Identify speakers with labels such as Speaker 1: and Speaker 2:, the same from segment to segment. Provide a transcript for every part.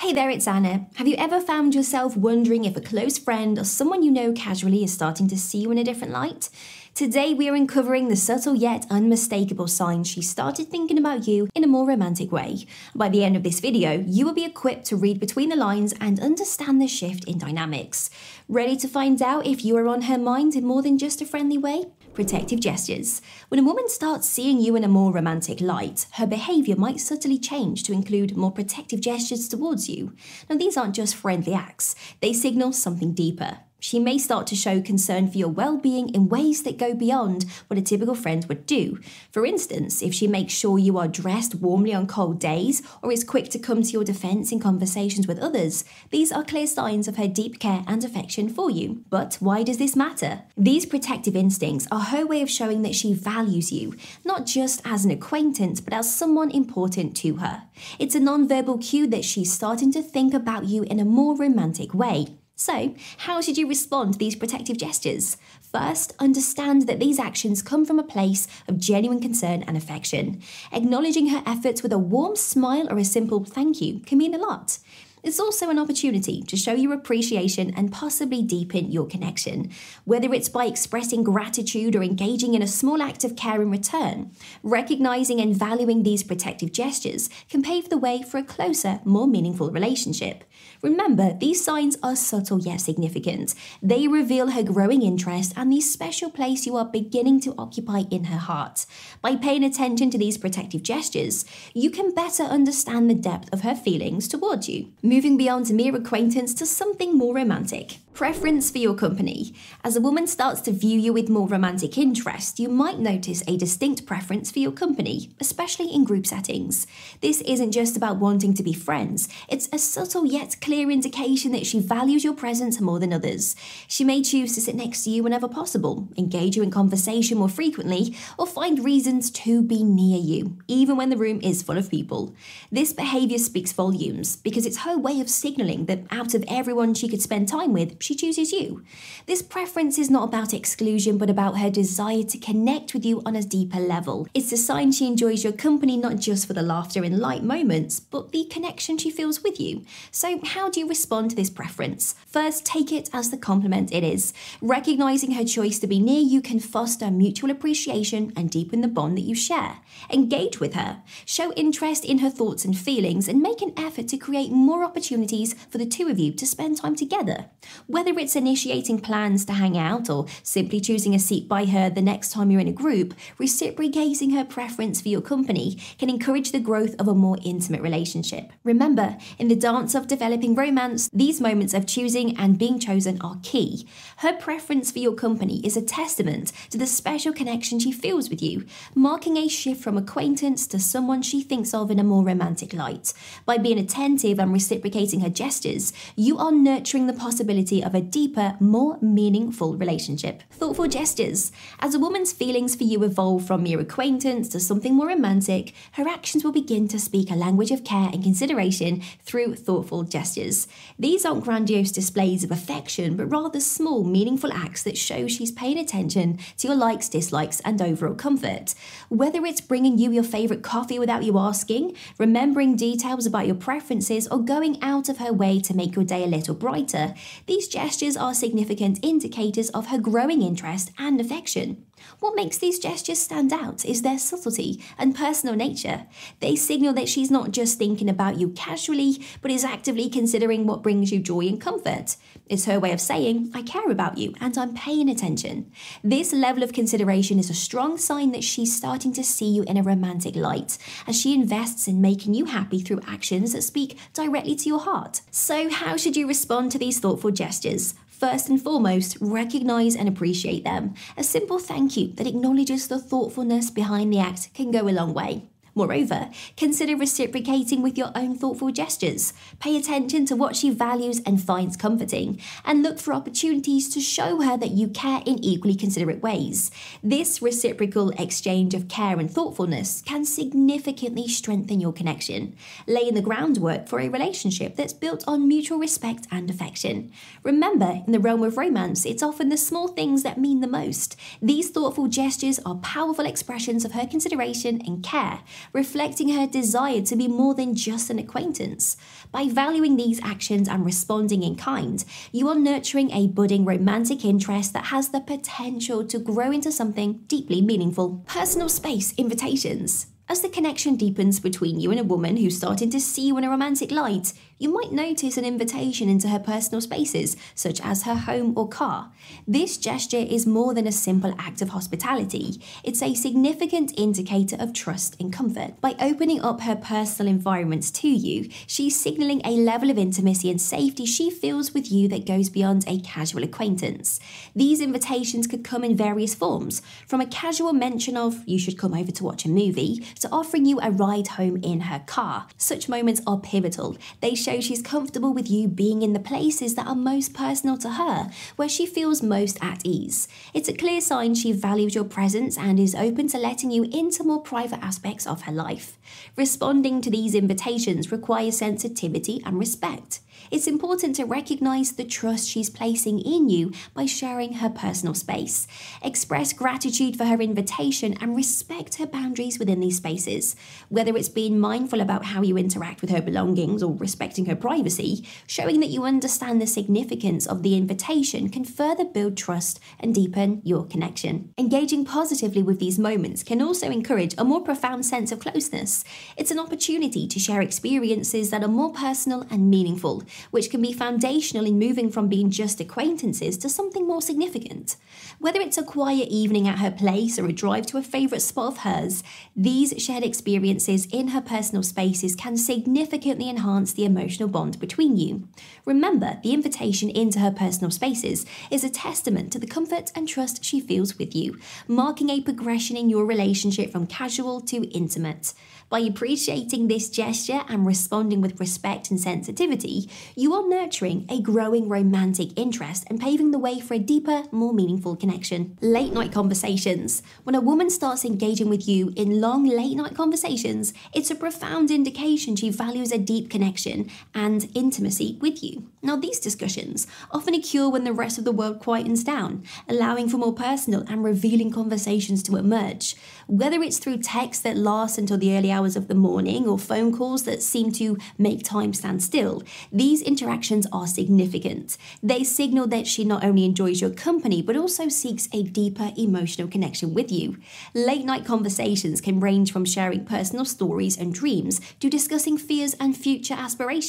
Speaker 1: Hey there, it's Anna. Have you ever found yourself wondering if a close friend or someone you know casually is starting to see you in a different light? Today, we are uncovering the subtle yet unmistakable signs she started thinking about you in a more romantic way. By the end of this video, you will be equipped to read between the lines and understand the shift in dynamics. Ready to find out if you are on her mind in more than just a friendly way? Protective gestures. When a woman starts seeing you in a more romantic light, her behaviour might subtly change to include more protective gestures towards you. Now, these aren't just friendly acts, they signal something deeper. She may start to show concern for your well being in ways that go beyond what a typical friend would do. For instance, if she makes sure you are dressed warmly on cold days or is quick to come to your defense in conversations with others, these are clear signs of her deep care and affection for you. But why does this matter? These protective instincts are her way of showing that she values you, not just as an acquaintance, but as someone important to her. It's a non-verbal cue that she's starting to think about you in a more romantic way. So, how should you respond to these protective gestures? First, understand that these actions come from a place of genuine concern and affection. Acknowledging her efforts with a warm smile or a simple thank you can mean a lot. It's also an opportunity to show your appreciation and possibly deepen your connection, whether it's by expressing gratitude or engaging in a small act of care in return. Recognizing and valuing these protective gestures can pave the way for a closer, more meaningful relationship. Remember, these signs are subtle yet significant. They reveal her growing interest and the special place you are beginning to occupy in her heart. By paying attention to these protective gestures, you can better understand the depth of her feelings towards you moving beyond mere acquaintance to something more romantic. Preference for your company. As a woman starts to view you with more romantic interest, you might notice a distinct preference for your company, especially in group settings. This isn't just about wanting to be friends, it's a subtle yet clear indication that she values your presence more than others. She may choose to sit next to you whenever possible, engage you in conversation more frequently, or find reasons to be near you, even when the room is full of people. This behaviour speaks volumes because it's her way of signalling that out of everyone she could spend time with, she chooses you. This preference is not about exclusion, but about her desire to connect with you on a deeper level. It's a sign she enjoys your company not just for the laughter and light moments, but the connection she feels with you. So, how do you respond to this preference? First, take it as the compliment it is. Recognizing her choice to be near you can foster mutual appreciation and deepen the bond that you share. Engage with her, show interest in her thoughts and feelings, and make an effort to create more opportunities for the two of you to spend time together. Whether it's initiating plans to hang out or simply choosing a seat by her the next time you're in a group, reciprocating her preference for your company can encourage the growth of a more intimate relationship. Remember, in the dance of developing romance, these moments of choosing and being chosen are key. Her preference for your company is a testament to the special connection she feels with you, marking a shift from acquaintance to someone she thinks of in a more romantic light. By being attentive and reciprocating her gestures, you are nurturing the possibility of a deeper, more meaningful relationship. Thoughtful gestures. As a woman's feelings for you evolve from mere acquaintance to something more romantic, her actions will begin to speak a language of care and consideration through thoughtful gestures. These aren't grandiose displays of affection, but rather small, meaningful acts that show she's paying attention to your likes, dislikes, and overall comfort. Whether it's bringing you your favourite coffee without you asking, remembering details about your preferences, or going out of her way to make your day a little brighter, these gestures are significant indicators of her growing interest and affection. What makes these gestures stand out is their subtlety and personal nature. They signal that she's not just thinking about you casually, but is actively considering what brings you joy and comfort. It's her way of saying, I care about you and I'm paying attention. This level of consideration is a strong sign that she's starting to see you in a romantic light, as she invests in making you happy through actions that speak directly to your heart. So, how should you respond to these thoughtful gestures? First and foremost, recognize and appreciate them. A simple thank you that acknowledges the thoughtfulness behind the act can go a long way. Moreover, consider reciprocating with your own thoughtful gestures. Pay attention to what she values and finds comforting, and look for opportunities to show her that you care in equally considerate ways. This reciprocal exchange of care and thoughtfulness can significantly strengthen your connection, laying the groundwork for a relationship that's built on mutual respect and affection. Remember, in the realm of romance, it's often the small things that mean the most. These thoughtful gestures are powerful expressions of her consideration and care reflecting her desire to be more than just an acquaintance. By valuing these actions and responding in kind, you are nurturing a budding romantic interest that has the potential to grow into something deeply meaningful. Personal space invitations. As the connection deepens between you and a woman who's starting to see you in a romantic light, you might notice an invitation into her personal spaces, such as her home or car. This gesture is more than a simple act of hospitality, it's a significant indicator of trust and comfort. By opening up her personal environments to you, she's signaling a level of intimacy and safety she feels with you that goes beyond a casual acquaintance. These invitations could come in various forms, from a casual mention of, you should come over to watch a movie, to offering you a ride home in her car. Such moments are pivotal. They show show she's comfortable with you being in the places that are most personal to her, where she feels most at ease. It's a clear sign she values your presence and is open to letting you into more private aspects of her life. Responding to these invitations requires sensitivity and respect. It's important to recognize the trust she's placing in you by sharing her personal space. Express gratitude for her invitation and respect her boundaries within these spaces. Whether it's being mindful about how you interact with her belongings or respecting her privacy, showing that you understand the significance of the invitation can further build trust and deepen your connection. Engaging positively with these moments can also encourage a more profound sense of closeness. It's an opportunity to share experiences that are more personal and meaningful, which can be foundational in moving from being just acquaintances to something more significant. Whether it's a quiet evening at her place or a drive to a favourite spot of hers, these shared experiences in her personal spaces can significantly enhance the emotional bond between you. Remember, the invitation into her personal spaces is a testament to the comfort and trust she feels with you, marking a progression in your relationship from casual to intimate. By appreciating this gesture and responding with respect and sensitivity, you are nurturing a growing romantic interest and paving the way for a deeper, more meaningful connection. Late night conversations. When a woman starts engaging with you in long late night conversations, it's a profound indication she values a deep connection and intimacy with you. Now, these discussions often occur when the rest of the world quietens down, allowing for more personal and revealing conversations to emerge. Whether it's through texts that last until the early hours of the morning or phone calls that seem to make time stand still, these interactions are significant. They signal that she not only enjoys your company but also seeks a deeper emotional connection with you. Late night conversations can range from sharing personal stories and dreams to discussing fears and future aspirations.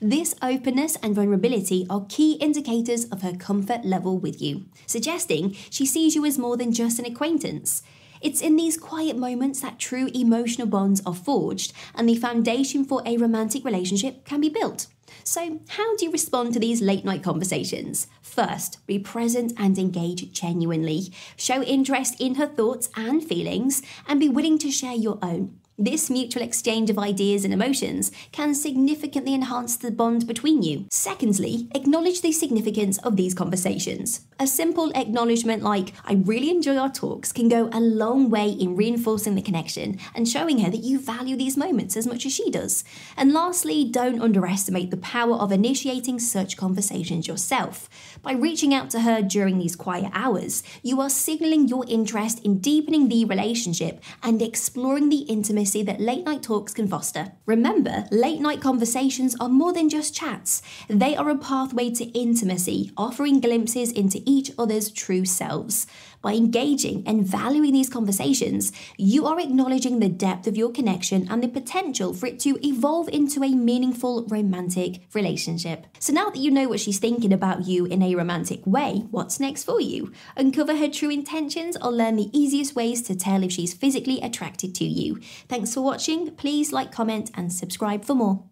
Speaker 1: This openness and vulnerability are key indicators of her comfort level with you, suggesting she sees you as more than just an acquaintance. It's in these quiet moments that true emotional bonds are forged and the foundation for a romantic relationship can be built. So, how do you respond to these late night conversations? First, be present and engage genuinely. Show interest in her thoughts and feelings and be willing to share your own. This mutual exchange of ideas and emotions can significantly enhance the bond between you. Secondly, acknowledge the significance of these conversations. A simple acknowledgement like, I really enjoy our talks, can go a long way in reinforcing the connection and showing her that you value these moments as much as she does. And lastly, don't underestimate the power of initiating such conversations yourself. By reaching out to her during these quiet hours, you are signaling your interest in deepening the relationship and exploring the intimacy intimacy that late night talks can foster. Remember, late night conversations are more than just chats, they are a pathway to intimacy, offering glimpses into each other's true selves. By engaging and valuing these conversations, you are acknowledging the depth of your connection and the potential for it to evolve into a meaningful romantic relationship. So now that you know what she's thinking about you in a romantic way, what's next for you? Uncover her true intentions or learn the easiest ways to tell if she's physically attracted to you. Thanks for watching. Please like, comment, and subscribe for more.